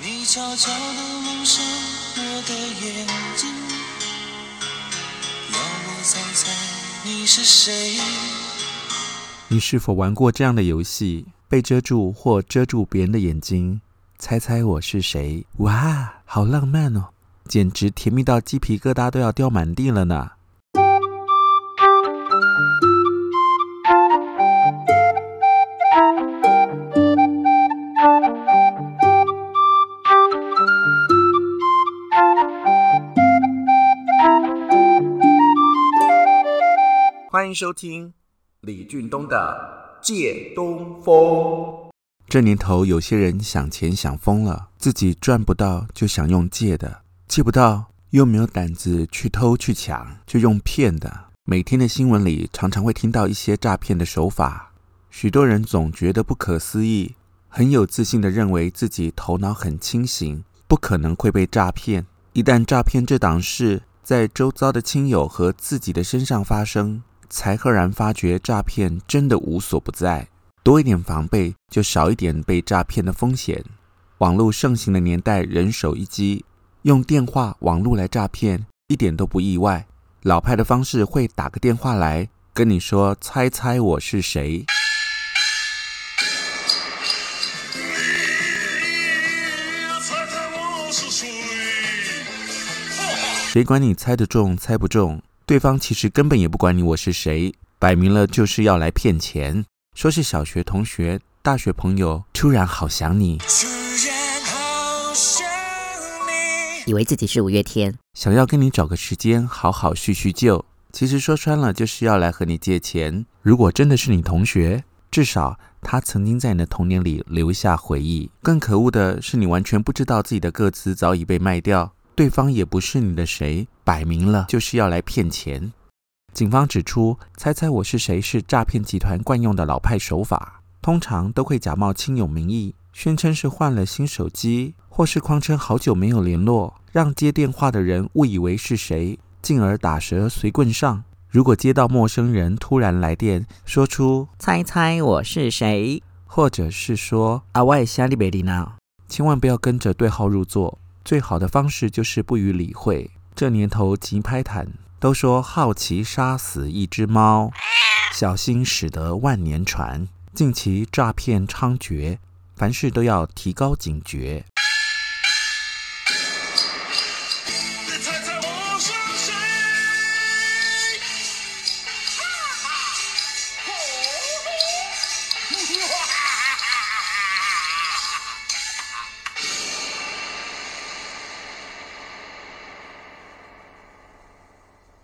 你悄悄地蒙上我的眼睛，要我猜猜你是谁？你是否玩过这样的游戏？被遮住或遮住别人的眼睛，猜猜我是谁？哇，好浪漫哦，简直甜蜜到鸡皮疙瘩都要掉满地了呢！欢迎收听李俊东的《借东风》。这年头，有些人想钱想疯了，自己赚不到就想用借的，借不到又没有胆子去偷去抢，就用骗的。每天的新闻里常常会听到一些诈骗的手法，许多人总觉得不可思议，很有自信地认为自己头脑很清醒，不可能会被诈骗。一旦诈骗这档事在周遭的亲友和自己的身上发生，才赫然发觉诈骗真的无所不在，多一点防备，就少一点被诈骗的风险。网络盛行的年代，人手一机，用电话、网络来诈骗一点都不意外。老派的方式会打个电话来跟你说：“猜猜我是谁？”谁管你猜得中猜不中？对方其实根本也不管你我是谁，摆明了就是要来骗钱。说是小学同学、大学朋友，突然好想你，以为自己是五月天，想要跟你找个时间好好叙叙旧。其实说穿了就是要来和你借钱。如果真的是你同学，至少他曾经在你的童年里留下回忆。更可恶的是，你完全不知道自己的个资早已被卖掉。对方也不是你的谁，摆明了就是要来骗钱。警方指出，猜猜我是谁是诈骗集团惯用的老派手法，通常都会假冒亲友名义，宣称是换了新手机，或是谎称好久没有联络，让接电话的人误以为是谁，进而打蛇随棍上。如果接到陌生人突然来电，说出“猜猜我是谁”，或者是说“阿外夏利贝丽娜”，千万不要跟着对号入座。最好的方式就是不予理会。这年头急拍坦，都说好奇杀死一只猫，小心驶得万年船。近期诈骗猖獗，凡事都要提高警觉。